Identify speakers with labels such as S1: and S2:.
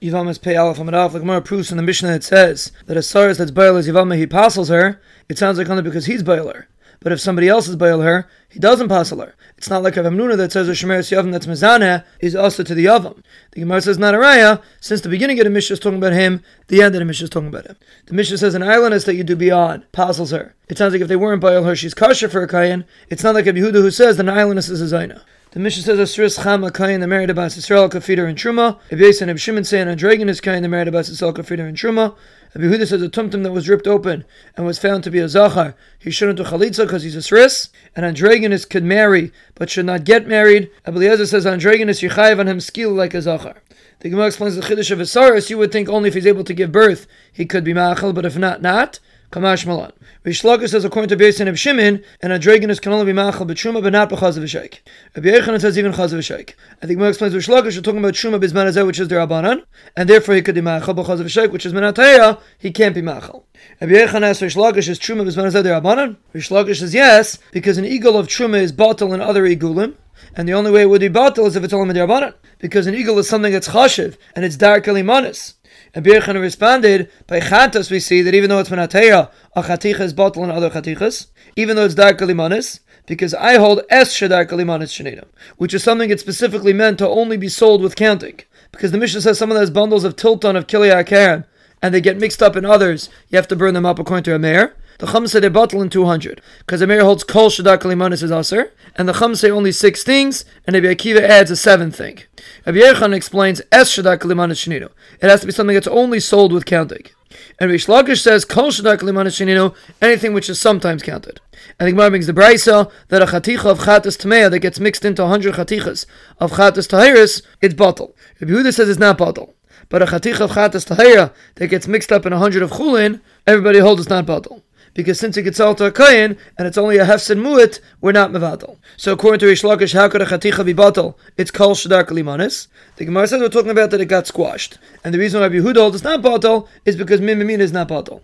S1: Yivamas pay aleph amid alef, like more proofs in the Mishnah that says that a saris that's bail is Yivama, he passes her, it sounds like only because he's bailer. But if somebody else is bail her, he doesn't passel her. It's not like a Hamnuna that says a Shemeres Yavam that's Mizaneh is also to the Yavam. The Gemara says not a raya, since the beginning of the Mishnah is talking about him, the end of the Mishnah is talking about him. The Mishnah says an islandess that you do beyond passels her. It sounds like if they weren't bail her, she's kosher for a kayan. It's not like a Yehuda who says that an islandess is a Zaina. The Mishnah says Asris Chama Kain, the married about Yisrael Kafir and Truma. Ibes and Shimon say an Andragonus Kain, the married about Yisrael Kafir and Truma. Rabbi Yehuda says a tumtum that was ripped open and was found to be a zachar, he shouldn't do chalitza because he's a sris. And Andragonus could marry but should not get married. Abeliezer says Andragonus yichayev on him skill like a zachar. The Gemara explains the chiddush of Asaris. You would think only if he's able to give birth he could be machal, but if not, not. Kamash Malan. Reish Lakish says according to Beisan of Shimon, an Adragonus can only be machal b'truma, but not b'chaz of a sheik. Rabbi Yochanan says even chaz of a sheik. I think Gemara explains Reish Lakish are talking about truma bizman which is the rabbanan, and therefore he could be machal a sheik, which is menataya. He can't be machal. Rabbi Yochanan asks Reish Lakish is truma bizman the rabbanan. Reish Lakish says yes because an igul of truma is bottle and other igulim. And the only way it would be batal is if it's only midirbanan, because an igul is something that's chashiv and it's dark alimanis. And Birchan responded, by Chatas we see that even though it's Manateya, a Chaticha is bottle and other Chatichas, even though it's Dark Alimanis, because I hold Es Shadark Alimanis Shanina, which is something it's specifically meant to only be sold with counting. Because the Mishnah says some of those bundles of Tilton of Kiliyah Karen, and they get mixed up in others, you have to burn them up according to a Meir. The Chum say they're bottle in 200. Because the Meir holds Kol Shadak Limanis is Aser. And the Chum say only six things, and Rabbi Akiva adds a seventh thing. Rabbi Yechon explains Es Shadak Limanis Shinino. It has to be something that's only sold with counting. And Reish Lakish says Kol Shadak Limanis Shinino, anything which is sometimes counted. And the Gemara brings the Braisa that a chaticha of chatas tmeya that gets mixed into 100 chatichas of chatas tahiris, it's bottle. Rabbi Yehuda says it's not bottle. But a chaticha of chatas tahira that gets mixed up in 100 of chulin, everybody holds it's not bottle because since it gets all to a kain and it's only a hefsin mu'it, we're not mevatel. So according to Reish Lakish, how could a chaticha be batal? It's kol shadar limanis. The Gemara says we're talking about that it got squashed, and the reason why Yehuda it's not batal is because mimimin is not batal.